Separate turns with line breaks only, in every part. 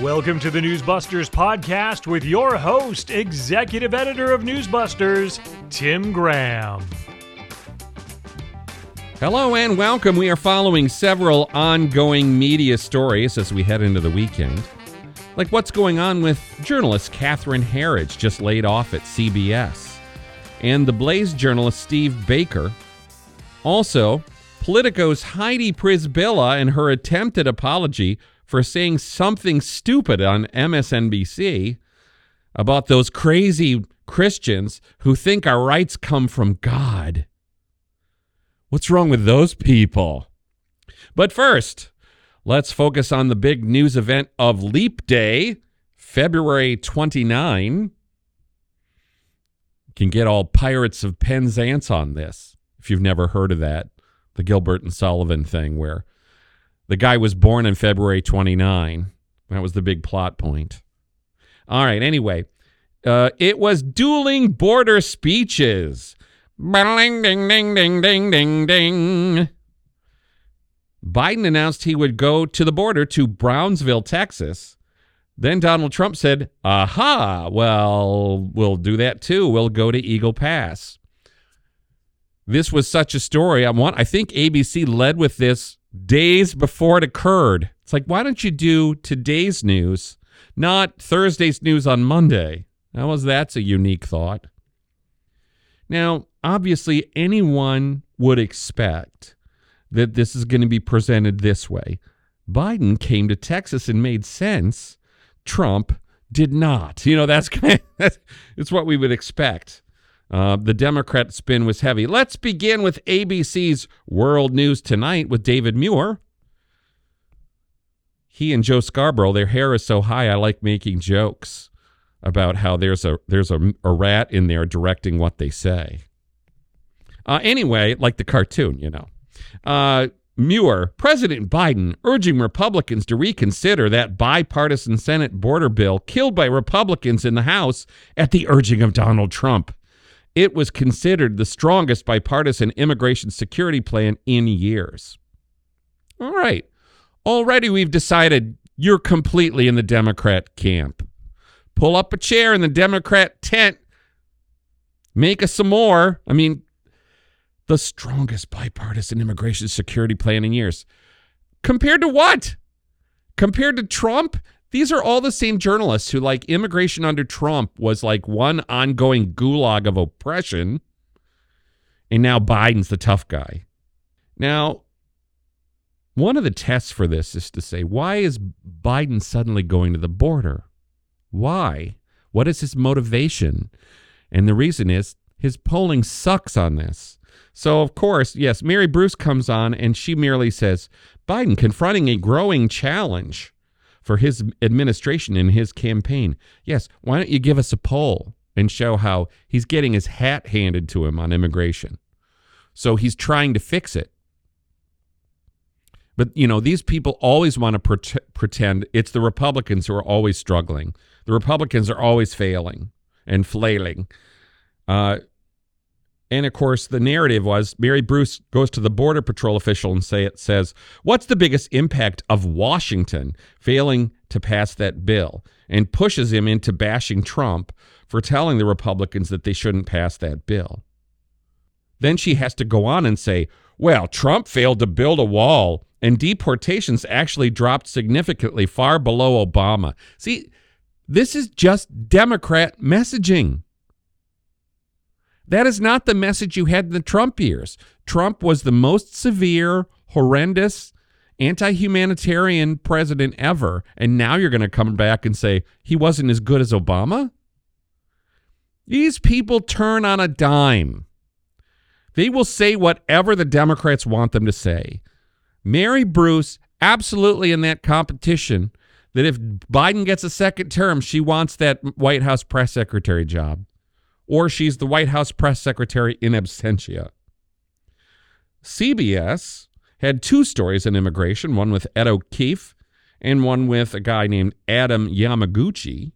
Welcome to the Newsbusters podcast with your host, executive editor of Newsbusters, Tim Graham.
Hello and welcome. We are following several ongoing media stories as we head into the weekend. Like what's going on with journalist Catherine Herridge, just laid off at CBS, and the Blaze journalist Steve Baker. Also, Politico's Heidi Przybyla and her attempted apology for saying something stupid on MSNBC about those crazy Christians who think our rights come from God. What's wrong with those people? But first, let's focus on the big news event of Leap Day, February 29. You can get all Pirates of Penzance on this if you've never heard of that. The Gilbert and Sullivan thing where the guy was born on February 29. That was the big plot point. All right, anyway, uh, it was dueling border speeches. Ding, ding, ding, ding, ding, ding, ding. Biden announced he would go to the border to Brownsville, Texas. Then Donald Trump said, Aha, well, we'll do that too. We'll go to Eagle Pass. This was such a story. I want I think ABC led with this days before it occurred. It's like, why don't you do today's news, not Thursday's news on Monday? How was that's a unique thought. Now, obviously, anyone would expect that this is going to be presented this way. Biden came to Texas and made sense. Trump did not. You know, that's kind of, it's what we would expect. Uh, the Democrat spin was heavy. Let's begin with ABC's World News Tonight with David Muir. He and Joe Scarborough, their hair is so high, I like making jokes about how there's a there's a, a rat in there directing what they say. Uh, anyway, like the cartoon, you know. Uh, Muir, President Biden urging Republicans to reconsider that bipartisan Senate border bill killed by Republicans in the House at the urging of Donald Trump. It was considered the strongest bipartisan immigration security plan in years. All right. Already we've decided you're completely in the Democrat camp. Pull up a chair in the Democrat tent. Make us some more. I mean, the strongest bipartisan immigration security plan in years. Compared to what? Compared to Trump? These are all the same journalists who, like, immigration under Trump was like one ongoing gulag of oppression. And now Biden's the tough guy. Now, one of the tests for this is to say, why is Biden suddenly going to the border? Why? What is his motivation? And the reason is his polling sucks on this. So, of course, yes, Mary Bruce comes on and she merely says Biden confronting a growing challenge for his administration and his campaign. Yes, why don't you give us a poll and show how he's getting his hat handed to him on immigration? So he's trying to fix it. But, you know, these people always want to pre- pretend it's the Republicans who are always struggling. The Republicans are always failing and flailing. Uh, and of course, the narrative was Mary Bruce goes to the Border Patrol official and say it says, What's the biggest impact of Washington failing to pass that bill? And pushes him into bashing Trump for telling the Republicans that they shouldn't pass that bill. Then she has to go on and say, Well, Trump failed to build a wall, and deportations actually dropped significantly far below Obama. See, this is just Democrat messaging. That is not the message you had in the Trump years. Trump was the most severe, horrendous, anti humanitarian president ever. And now you're going to come back and say he wasn't as good as Obama? These people turn on a dime. They will say whatever the Democrats want them to say. Mary Bruce, absolutely in that competition, that if Biden gets a second term, she wants that White House press secretary job or she's the White House press secretary in absentia. CBS had two stories on immigration, one with Ed O'Keefe and one with a guy named Adam Yamaguchi.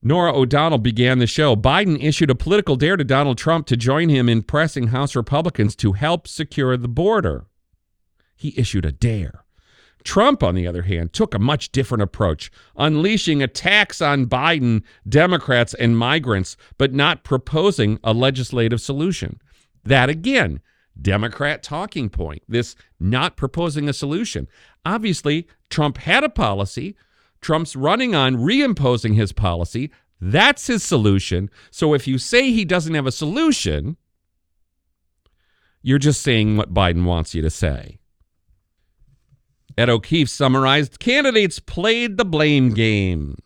Norah O'Donnell began the show. Biden issued a political dare to Donald Trump to join him in pressing House Republicans to help secure the border. He issued a dare. Trump, on the other hand, took a much different approach, unleashing attacks on Biden, Democrats, and migrants, but not proposing a legislative solution. That again, Democrat talking point, this not proposing a solution. Obviously, Trump had a policy. Trump's running on reimposing his policy. That's his solution. So if you say he doesn't have a solution, you're just saying what Biden wants you to say. Ed O'Keefe summarized candidates played the blame game.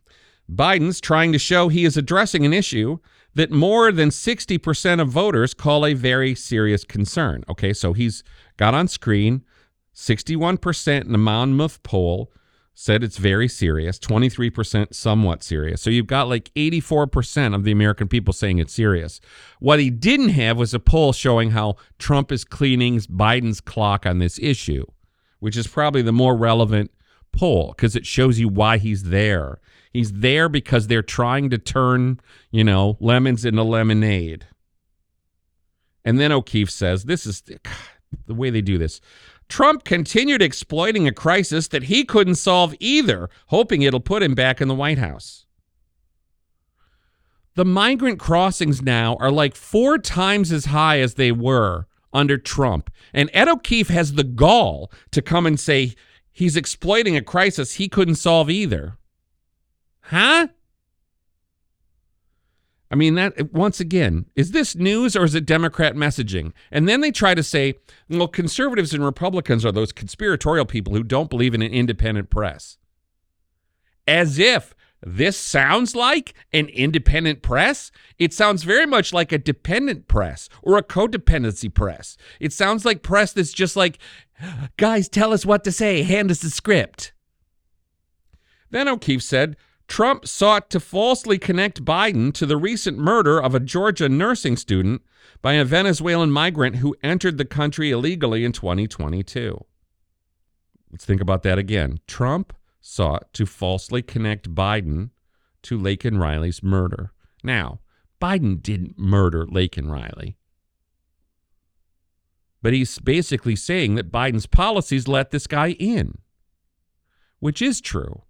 Biden's trying to show he is addressing an issue that more than 60% of voters call a very serious concern. Okay, so he's got on screen 61% in the Monmouth poll said it's very serious, 23% somewhat serious. So you've got like 84% of the American people saying it's serious. What he didn't have was a poll showing how Trump is cleaning Biden's clock on this issue, which is probably the more relevant poll because it shows you why he's there. He's there because they're trying to turn, you know, lemons into lemonade. And then O'Keefe says, this is the way they do this. Trump continued exploiting a crisis that he couldn't solve either, hoping it'll put him back in the White House. The migrant crossings now are like four times as high as they were under Trump. And Ed O'Keefe has the gall to come and say he's exploiting a crisis he couldn't solve either. Huh? I mean, that once again, is this news or is it Democrat messaging? And then they try to say, well, conservatives and Republicans are those conspiratorial people who don't believe in an independent press. As if this sounds like an independent press. It sounds very much like a dependent press or a codependency press. It sounds like press that's just like, guys, tell us what to say, hand us the script. Then O'Keefe said, Trump sought to falsely connect Biden to the recent murder of a Georgia nursing student by a Venezuelan migrant who entered the country illegally in 2022. Let's think about that again. Trump sought to falsely connect Biden to Laken Riley's murder. Now, Biden didn't murder Laken Riley. But he's basically saying that Biden's policies let this guy in, which is true.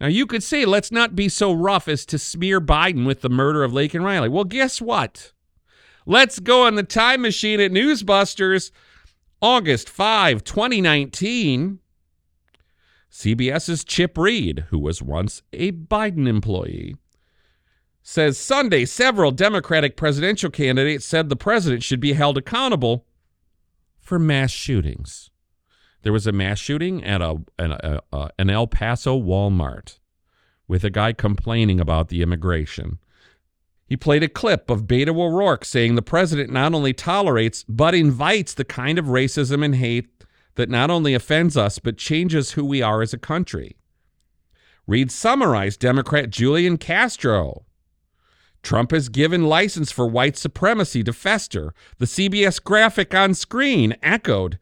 Now, you could say, let's not be so rough as to smear Biden with the murder of Laken Riley. Well, guess what? Let's go on the time machine at Newsbusters, August 5, 2019. CBS's Chip Reid, who was once a Biden employee, says Sunday several Democratic presidential candidates said the president should be held accountable for mass shootings. There was a mass shooting at a an, a, a, an El Paso Walmart with a guy complaining about the immigration. He played a clip of Beto O'Rourke saying the president not only tolerates but invites the kind of racism and hate that not only offends us but changes who we are as a country. Reid summarized Democrat Julian Castro. Trump has given license for white supremacy to fester. The CBS graphic on screen echoed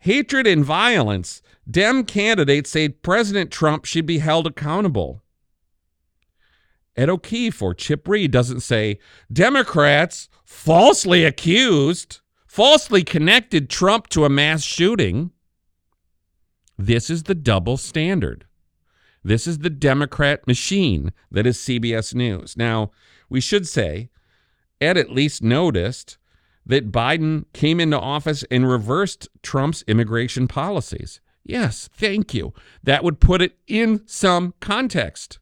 hatred and violence, Dem candidates say President Trump should be held accountable. Ed O'Keefe or Chip Reid doesn't say Democrats falsely accused, falsely connected Trump to a mass shooting. This is the double standard. This is the Democrat machine that is CBS News. Now, we should say, Ed at least noticed that Biden came into office and reversed Trump's immigration policies. Yes, thank you. That would put it in some context.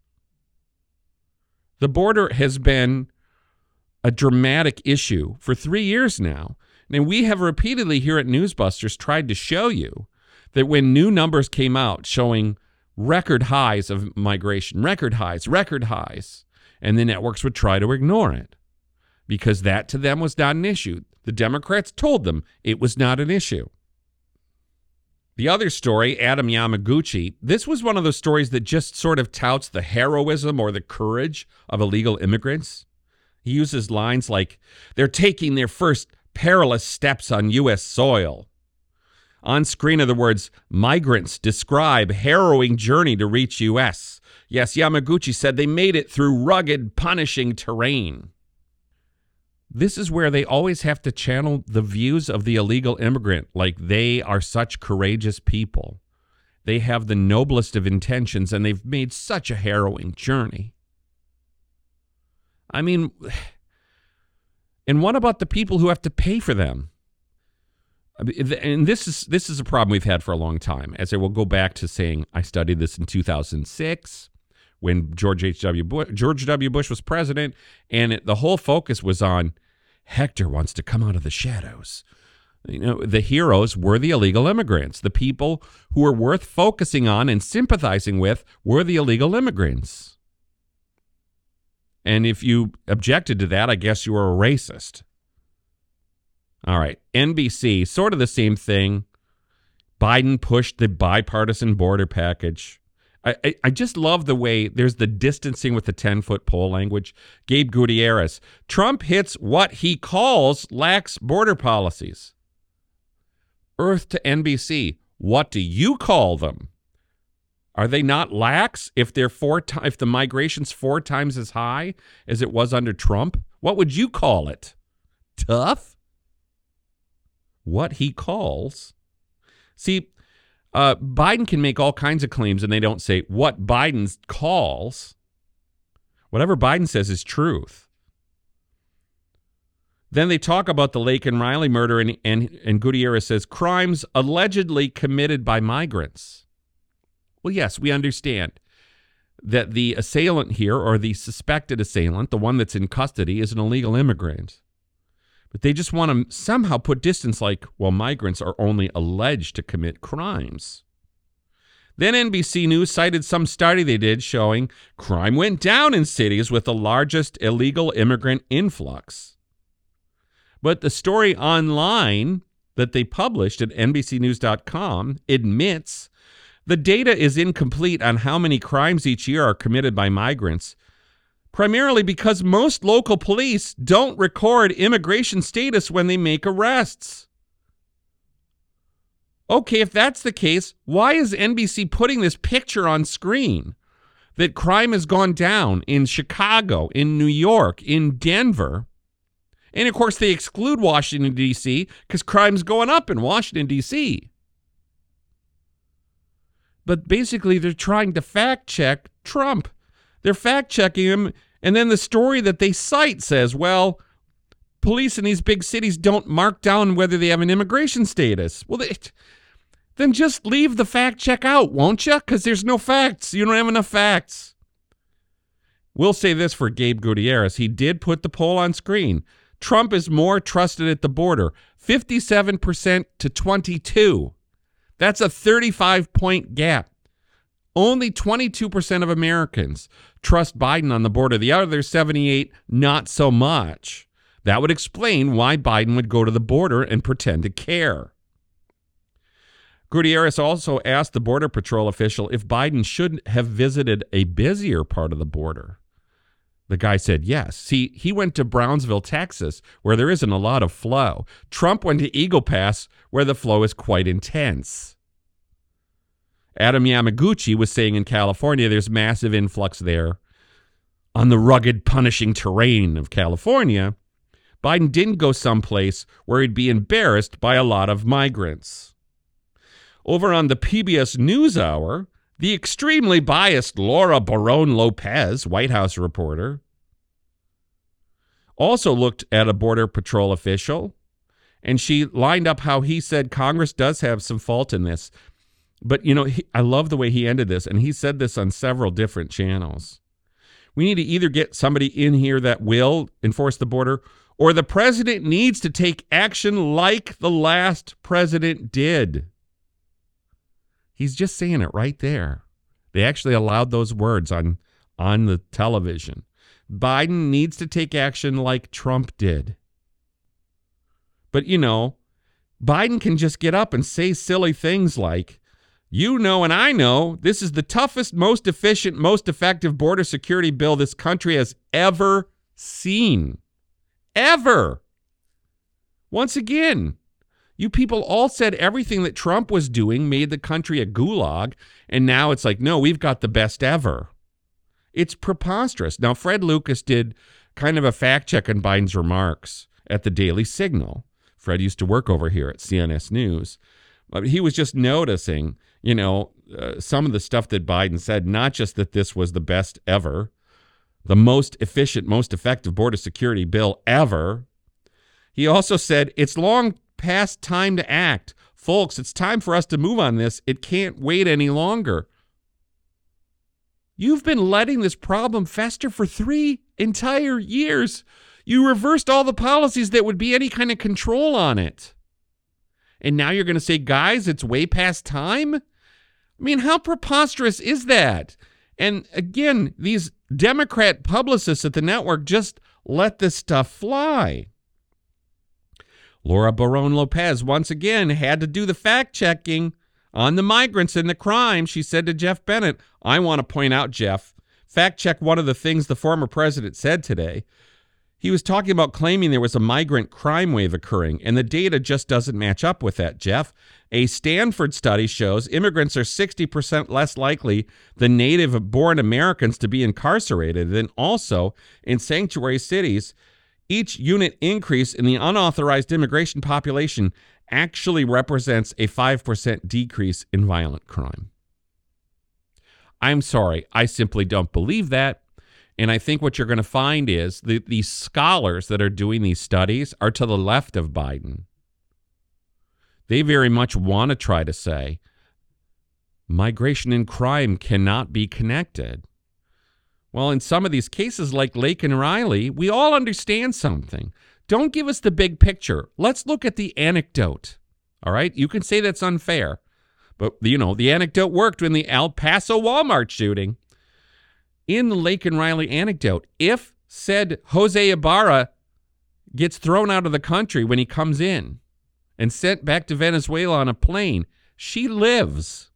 The border has been a dramatic issue for three years now. And we have repeatedly here at Newsbusters tried to show you that when new numbers came out showing record highs of migration, record highs, record highs, and the networks would try to ignore it because that to them was not an issue. The Democrats told them it was not an issue. The other story, Adam Yamaguchi, this was one of those stories that just sort of touts the heroism or the courage of illegal immigrants. He uses lines like, they're taking their first perilous steps on U.S. soil. On screen are the words, migrants describe harrowing journey to reach U.S. Yes, Yamaguchi said they made it through rugged, punishing terrain. This is where they always have to channel the views of the illegal immigrant like they are such courageous people. they have the noblest of intentions and they've made such a harrowing journey. I mean, and what about the people who have to pay for them? And this is this is a problem we've had for a long time. As I will go back to saying, I studied this in 2006 when George H.W. Bush, George W. Bush was president, and it, the whole focus was on Hector wants to come out of the shadows. You know, the heroes were the illegal immigrants. The people who were worth focusing on and sympathizing with were the illegal immigrants. And if you objected to that, I guess you were a racist. All right, NBC, sort of the same thing. Biden pushed the bipartisan border package. I, I, just love the way there's the distancing with the 10 foot pole language. Gabe Gutierrez. Trump hits what he calls lax border policies. Earth to NBC. What do you call them? Are they not lax if they're four t- if the migration's four times as high as it was under Trump? What would you call it? Tough? What he calls. See, uh, Biden can make all kinds of claims and they don't say what Biden calls. Whatever Biden says is truth. Then they talk about the Laken Riley murder, and, and, and Gutierrez says crimes allegedly committed by migrants. Well, yes, we understand that the assailant here, or the suspected assailant, the one that's in custody, is an illegal immigrant. But they just want to somehow put distance like, well, migrants are only alleged to commit crimes. Then NBC News cited some study they did showing crime went down in cities with the largest illegal immigrant influx. But the story online that they published at NBCNews.com admits the data is incomplete on how many crimes each year are committed by migrants primarily because most local police don't record immigration status when they make arrests. Okay, if that's the case, why is NBC putting this picture on screen that crime has gone down in Chicago, in New York, in Denver? And of course, they exclude Washington, D.C., because crime's going up in Washington, D.C. But basically, they're trying to fact check Trump. They're fact checking him and then the story that they cite says, well, police in these big cities don't mark down whether they have an immigration status. Well, they, then just leave the fact check out, won't you? Because there's no facts. You don't have enough facts. We'll say this for Gabe Gutierrez. He did put the poll on screen. Trump is more trusted at the border, 57% to 22. That's a 35 point gap. Only 22% of Americans trust Biden on the border. The other 78, not so much. That would explain why Biden would go to the border and pretend to care. Gutierrez also asked the Border Patrol official if Biden should have visited a busier part of the border. The guy said yes. See, he went to Brownsville, Texas, where there isn't a lot of flow. Trump went to Eagle Pass, where the flow is quite intense. Adam Yamaguchi was saying in California there's massive influx there. On the rugged, punishing terrain of California, Biden didn't go someplace where he'd be embarrassed by a lot of migrants. Over on the PBS NewsHour, the extremely biased Laura Barrón-López, White House reporter, also looked at a Border Patrol official and she lined up how he said Congress does have some fault in this. But you know, he, I love the way he ended this, and he said this on several different channels. We need to either get somebody in here that will enforce the border, or the president needs to take action like the last president did. He's just saying it right there. They actually allowed those words on on the television. Biden needs to take action like Trump did. But you know, Biden can just get up and say silly things like, you know, and I know this is the toughest, most efficient, most effective border security bill this country has ever seen. Ever. Once again, you people all said everything that Trump was doing made the country a gulag, and now it's like, no, we've got the best ever. It's preposterous. Now, Fred Lucas did kind of a fact check on Biden's remarks at the Daily Signal. Fred used to work over here at CNS News. He was just noticing, you know, uh, some of the stuff that Biden said, not just that this was the best ever, the most efficient, most effective border security bill ever. He also said it's long past time to act. Folks, it's time for us to move on this. It can't wait any longer. You've been letting this problem fester for three entire years. You reversed all the policies that would be any kind of control on it. And now you're going to say, guys, it's way past time? I mean, how preposterous is that? And again, these Democrat publicists at the network just let this stuff fly. Laura Barrón-López once again had to do the fact checking on the migrants and the crime. She said to Jeff Bennett, I want to point out, Jeff, fact check one of the things the former president said today. He was talking about claiming there was a migrant crime wave occurring, and the data just doesn't match up with that, Jeff. A Stanford study shows immigrants are 60% less likely than native born Americans to be incarcerated. And also, in sanctuary cities, each unit increase in the unauthorized immigration population actually represents a 5% decrease in violent crime. I'm sorry, I simply don't believe that. And I think what you're going to find is that these scholars that are doing these studies are to the left of Biden. They very much want to try to say migration and crime cannot be connected. Well, in some of these cases, like Laken Riley, we all understand something. Don't give us the big picture. Let's look at the anecdote. All right? You can say that's unfair. But, you know, the anecdote worked in the El Paso Walmart shooting in the Laken Riley anecdote, if said Jose Ibarra gets thrown out of the country when he comes in and sent back to Venezuela on a plane, she lives.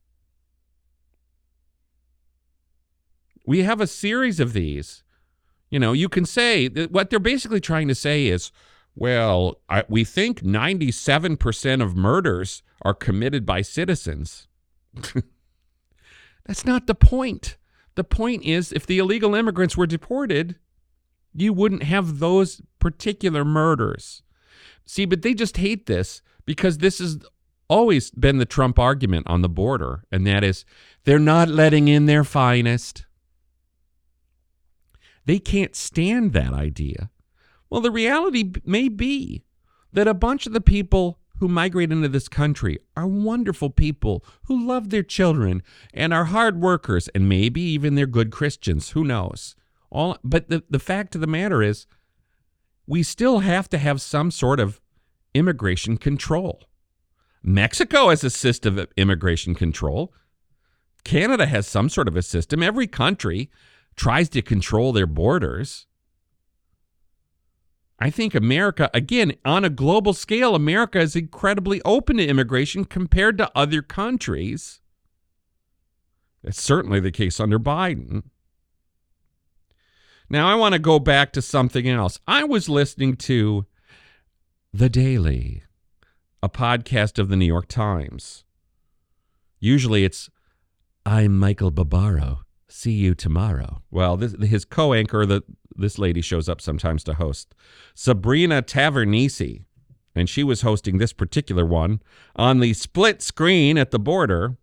We have a series of these. You know, you can say that what they're basically trying to say is, well, I, we think 97% of murders are committed by citizens. That's not the point. The point is, if the illegal immigrants were deported, you wouldn't have those particular murders. See, but they just hate this because this has always been the Trump argument on the border, and that is they're not letting in their finest. They can't stand that idea. Well, the reality may be that a bunch of the people who migrate into this country are wonderful people who love their children and are hard workers and maybe even they're good Christians. Who knows? All, but the, the fact of the matter is, we still have to have some sort of immigration control. Mexico has a system of immigration control. Canada has some sort of a system. Every country tries to control their borders. I think America, again, on a global scale, America is incredibly open to immigration compared to other countries. That's certainly the case under Biden. Now, I want to go back to something else. I was listening to The Daily, a podcast of the New York Times. Usually it's, I'm Michael Barbaro. See you tomorrow. Well, this, his co anchor, the this lady shows up sometimes to host. Sabrina Tavernise, and she was hosting this particular one on the split screen at the border.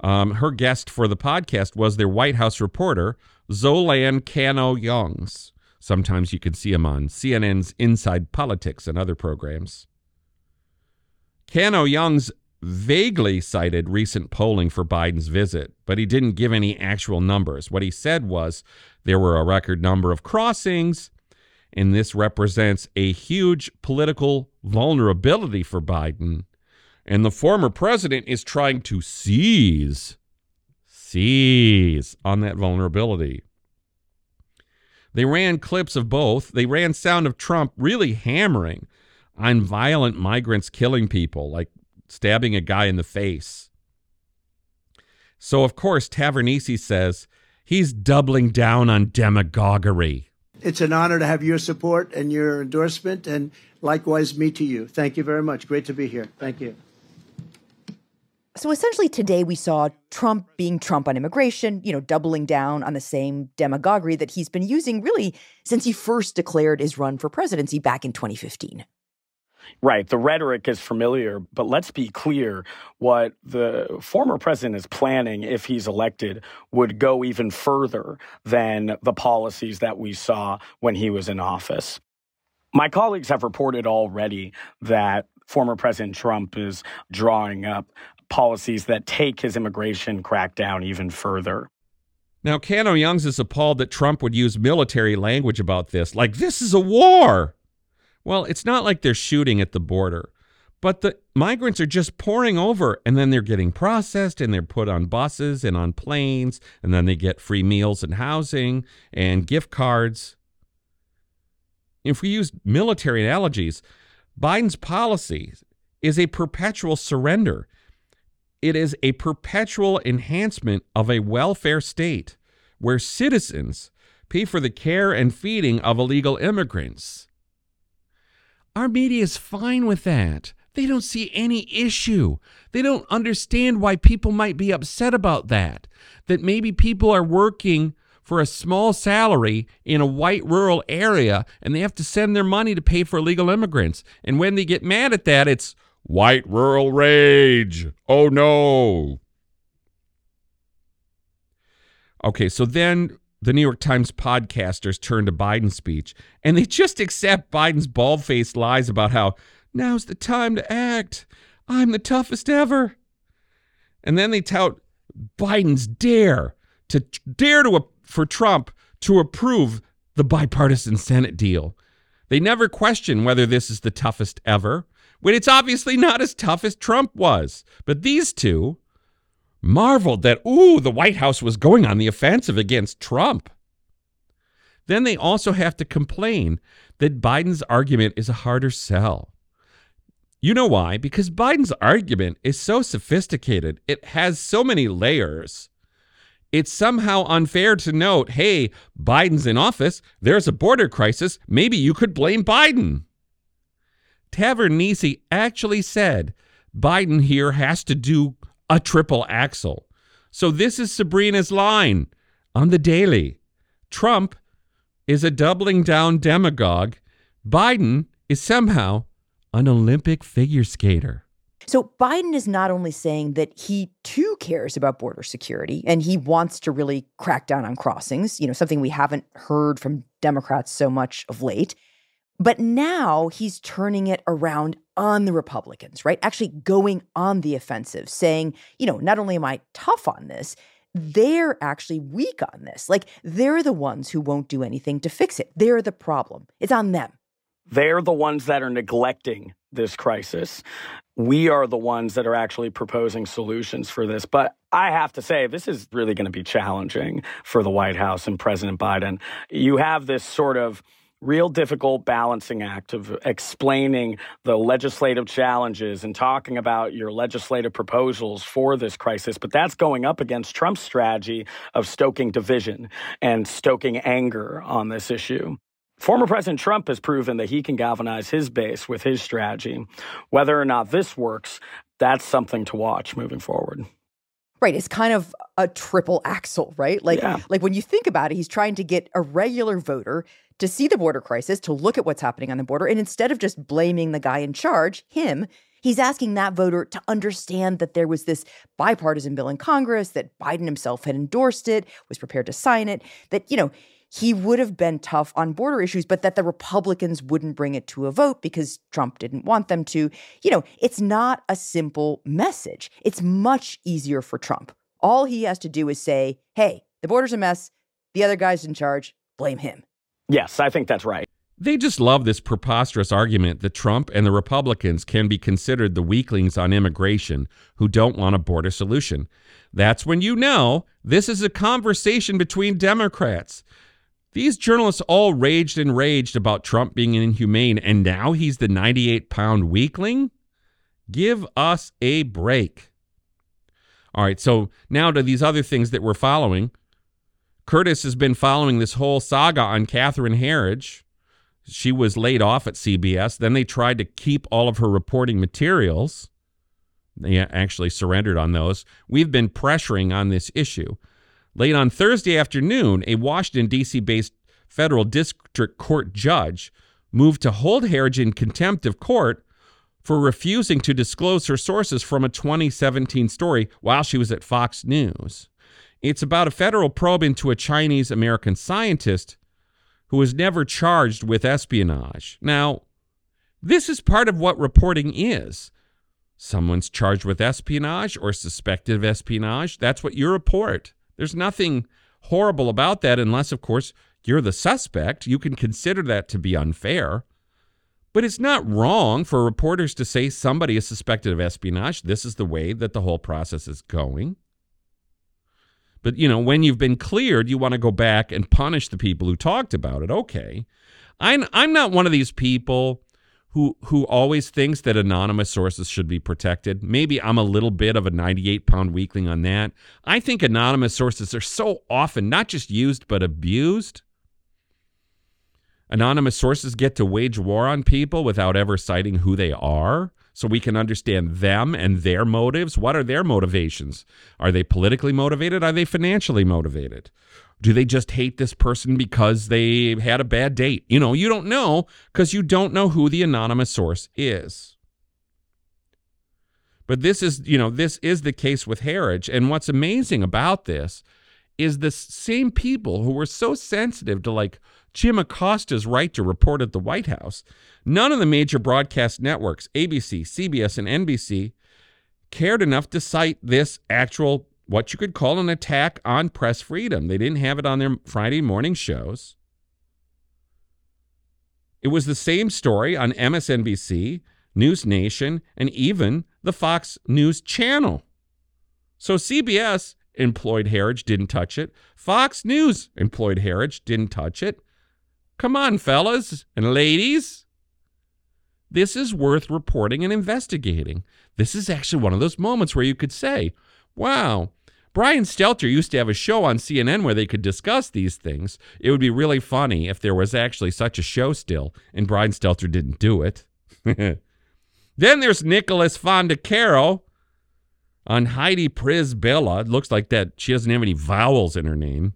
Um, her guest for the podcast was their White House reporter, Zolan Kanno-Youngs. Sometimes you can see him on CNN's Inside Politics and other programs. Kanno-Youngs vaguely cited recent polling for Biden's visit, but he didn't give any actual numbers. What he said was there were a record number of crossings, and this represents a huge political vulnerability for Biden. And the former president is trying to seize, seize on that vulnerability. They ran clips of both. They ran sound of Trump really hammering on violent migrants killing people, like stabbing a guy in the face. So, of course, Tavernise says he's doubling down on demagoguery.
It's an honor to have your support and your endorsement, and likewise, me to you. Thank you very much. Great to be here. Thank you.
So essentially, today we saw Trump being Trump on immigration, you know, doubling down on the same demagoguery that he's been using really since he first declared his run for presidency back in 2015.
Right. The rhetoric is familiar, but let's be clear what the former president is planning if he's elected would go even further than the policies that we saw when he was in office. My colleagues have reported already that former President Trump is drawing up policies that take his immigration crackdown even further.
Now, Kanno-Youngs is appalled that Trump would use military language about this, like this is a war. Well, it's not like they're shooting at the border, but the migrants are just pouring over and then they're getting processed and they're put on buses and on planes and then they get free meals and housing and gift cards. If we use military analogies, Biden's policy is a perpetual surrender. It is a perpetual enhancement of a welfare state where citizens pay for the care and feeding of illegal immigrants. Our media is fine with that. They don't see any issue. They don't understand why people might be upset about that. That maybe people are working for a small salary in a white rural area and they have to send their money to pay for illegal immigrants. And when they get mad at that, it's white rural rage. Oh no. Okay, so then the New York Times podcasters turn to Biden's speech and they just accept Biden's bald faced lies about how now's the time to act. I'm the toughest ever. And then they tout Biden's dare to dare to uh, for Trump to approve the bipartisan Senate deal. They never question whether this is the toughest ever, when it's obviously not as tough as Trump was. But these two, marveled that, ooh, the White House was going on the offensive against Trump. Then they also have to complain that Biden's argument is a harder sell. You know why? Because Biden's argument is so sophisticated, it has so many layers. It's somehow unfair to note hey, Biden's in office, there's a border crisis, maybe you could blame Biden. Tavernise actually said Biden here has to do a triple axel. So this is Sabrina's line on the daily. Trump is a doubling down demagogue. Biden is somehow an Olympic figure skater.
So Biden is not only saying that he too cares about border security and he wants to really crack down on crossings, you know, something we haven't heard from Democrats so much of late. But now he's turning it around on the Republicans, right? Actually going on the offensive, saying, you know, not only am I tough on this, they're actually weak on this. Like they're the ones who won't do anything to fix it. They're the problem. It's on them.
They're the ones that are neglecting this crisis. We are the ones that are actually proposing solutions for this. But I have to say, this is really going to be challenging for the White House and President Biden. You have this sort of real difficult balancing act of explaining the legislative challenges and talking about your legislative proposals for this crisis. But that's going up against Trump's strategy of stoking division and stoking anger on this issue. Former President Trump has proven that he can galvanize his base with his strategy. Whether or not this works, that's something to watch moving forward.
Right. It's kind of a triple axel, right? Like yeah. like when you think about it, he's trying to get a regular voter to see the border crisis, to look at what's happening on the border, and instead of just blaming the guy in charge, him, he's asking that voter to understand that there was this bipartisan bill in Congress, that Biden himself had endorsed it, was prepared to sign it, that, you know, he would have been tough on border issues, but that the Republicans wouldn't bring it to a vote because Trump didn't want them to. You know, it's not a simple message. It's much easier for Trump. All he has to do is say, hey, the border's a mess. The other guy's in charge. Blame him.
Yes, I think that's right.
They just love this preposterous argument that Trump and the Republicans can be considered the weaklings on immigration who don't want a border solution. That's when you know this is a conversation between Democrats. These journalists all raged and raged about Trump being inhumane, and now he's the 98 pound weakling? Give us a break. All right, so now to these other things that we're following. Curtis has been following this whole saga on Catherine Herridge. She was laid off at CBS. Then they tried to keep all of her reporting materials. They actually surrendered on those. We've been pressuring on this issue. Late on Thursday afternoon, a Washington, D.C. based federal district court judge moved to hold Herridge in contempt of court for refusing to disclose her sources from a 2017 story while she was at Fox News. It's about a federal probe into a Chinese American scientist who was never charged with espionage. Now, this is part of what reporting is. Someone's charged with espionage or suspected of espionage. That's what you report. There's nothing horrible about that unless, of course, you're the suspect. You can consider that to be unfair. But it's not wrong for reporters to say somebody is suspected of espionage. This is the way that the whole process is going. But, you know, when you've been cleared, you want to go back and punish the people who talked about it. Okay. I'm, I'm not one of these people who who always thinks that anonymous sources should be protected. Maybe I'm a little bit of a 98 pound weakling on that. I think anonymous sources are so often not just used but abused. Anonymous sources get to wage war on people without ever citing who they are. So we can understand them and their motives. What are their motivations? Are they politically motivated? Are they financially motivated? Do they just hate this person because they had a bad date? You know, you don't know because you don't know who the anonymous source is. But this is, you know, this is the case with Herridge. And what's amazing about this is the same people who were so sensitive to like Jim Acosta's right to report at the White House. None of the major broadcast networks, ABC, CBS, and NBC, cared enough to cite this actual, what you could call an attack on press freedom. They didn't have it on their Friday morning shows. It was the same story on MSNBC, News Nation, and even the Fox News Channel. So CBS employed Herridge, didn't touch it. Fox News employed Herridge, didn't touch it. Come on, fellas and ladies. This is worth reporting and investigating. This is actually one of those moments where you could say, wow, Brian Stelter used to have a show on CNN where they could discuss these things. It would be really funny if there was actually such a show still and Brian Stelter didn't do it. then there's Nicholas Fondacaro on Heidi Przybyla. It looks like that she doesn't have any vowels in her name.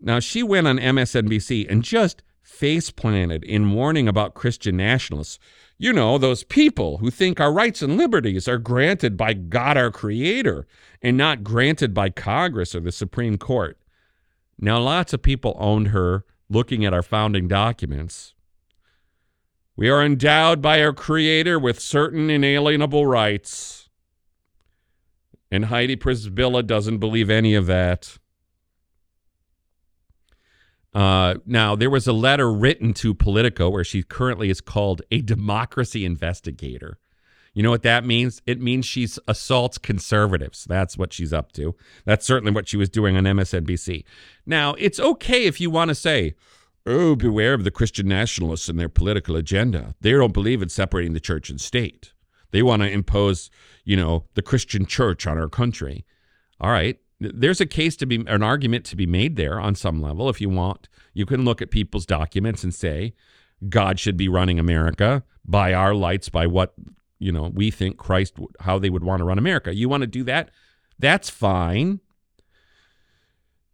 Now, she went on MSNBC and just face planted in warning about Christian nationalists. You know, those people who think our rights and liberties are granted by God our Creator and not granted by Congress or the Supreme Court. Now, lots of people owned her looking at our founding documents. We are endowed by our Creator with certain inalienable rights. And Heidi Przybyla doesn't believe any of that. Uh, now, there was a letter written to Politico where she currently is called a democracy investigator. You know what that means? It means she assaults conservatives. That's what she's up to. That's certainly what she was doing on MSNBC. Now, it's okay if you want to say, oh, beware of the Christian nationalists and their political agenda. They don't believe in separating the church and state. They want to impose, you know, the Christian church on our country. All right there's a case to be an argument to be made there on some level. If you want you can look at people's documents and say god should be running america by our lights by what you know we think christ how they would want to run america. You want to do that? That's fine.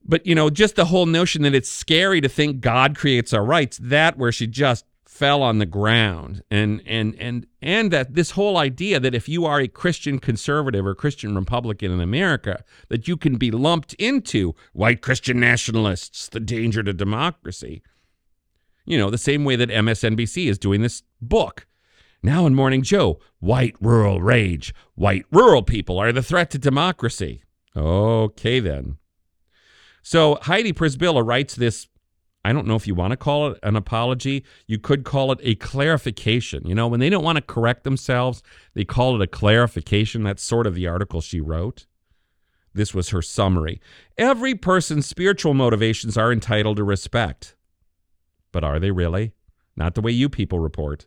But you know just the whole notion that it's scary to think god creates our rights that where she just fell on the ground. And and and and that this whole idea that if you are a Christian conservative or Christian Republican in America that you can be lumped into white Christian nationalists the danger to democracy. You know the same way that MSNBC is doing this book. Now in Morning Joe white rural rage. White rural people are the threat to democracy. Okay then. So Heidi Przybyla writes this I don't know if you want to call it an apology. You could call it a clarification. You know, when they don't want to correct themselves, they call it a clarification. That's sort of the article she wrote. This was her summary. Every person's spiritual motivations are entitled to respect. But are they really? Not the way you people report.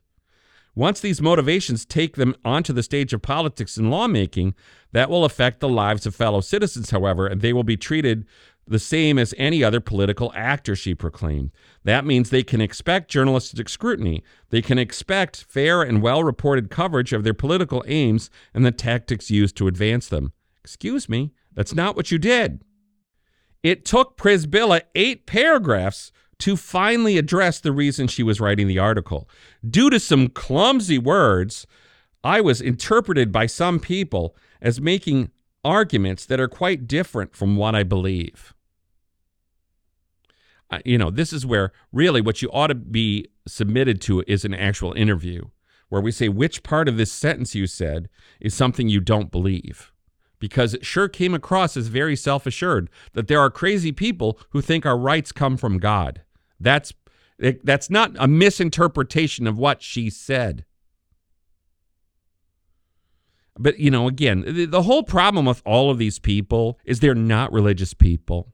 Once these motivations take them onto the stage of politics and lawmaking, that will affect the lives of fellow citizens, however, and they will be treated the same as any other political actor, she proclaimed. That means they can expect journalistic scrutiny. They can expect fair and well reported coverage of their political aims and the tactics used to advance them. Excuse me, that's not what you did. It took Przybyla eight paragraphs to finally address the reason she was writing the article. Due to some clumsy words, I was interpreted by some people as making arguments that are quite different from what I believe. Uh, you know, this is where really what you ought to be submitted to is an actual interview where we say which part of this sentence you said is something you don't believe. Because it sure came across as very self assured that there are crazy people who think our rights come from God. That's, that's not a misinterpretation of what she said. But, you know, again, the, the whole problem with all of these people is they're not religious people.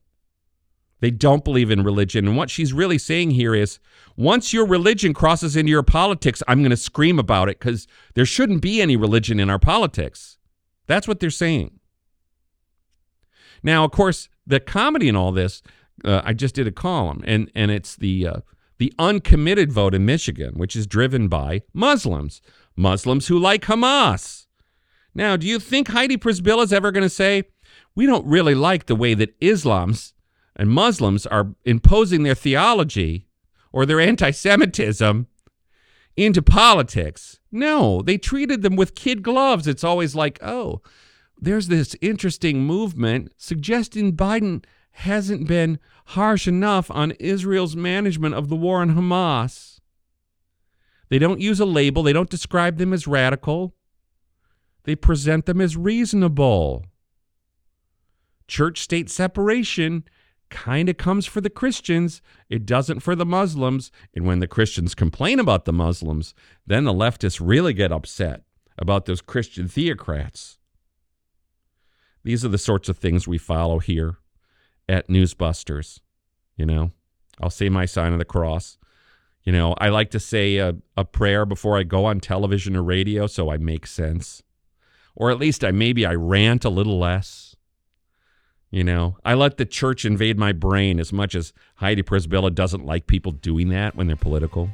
They don't believe in religion. And what she's really saying here is once your religion crosses into your politics, I'm going to scream about it because there shouldn't be any religion in our politics. That's what they're saying. Now, of course, the comedy in all this, uh, I just did a column, and, and it's the, uh, the uncommitted vote in Michigan, which is driven by Muslims, Muslims who like Hamas. Now, do you think Heidi Przybyla is ever going to say, we don't really like the way that Islam's and Muslims are imposing their theology or their anti Semitism into politics? No, they treated them with kid gloves. It's always like, oh, there's this interesting movement suggesting Biden hasn't been harsh enough on Israel's management of the war on Hamas. They don't use a label, they don't describe them as radical. They present them as reasonable. Church state separation kind of comes for the Christians, it doesn't for the Muslims. And when the Christians complain about the Muslims, then the leftists really get upset about those Christian theocrats. These are the sorts of things we follow here at Newsbusters. You know, I'll say my sign of the cross. You know, I like to say a, a prayer before I go on television or radio so I make sense or at least I maybe I rant a little less. You know, I let the church invade my brain as much as Heidi Przybyla doesn't like people doing that when they're political.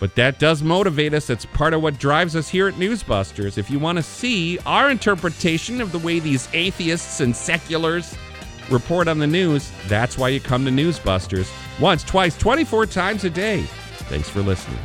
But that does motivate us. It's part of what drives us here at Newsbusters. If you want to see our interpretation of the way these atheists and seculars report on the news, that's why you come to Newsbusters once, twice, 24 times a day. Thanks for listening.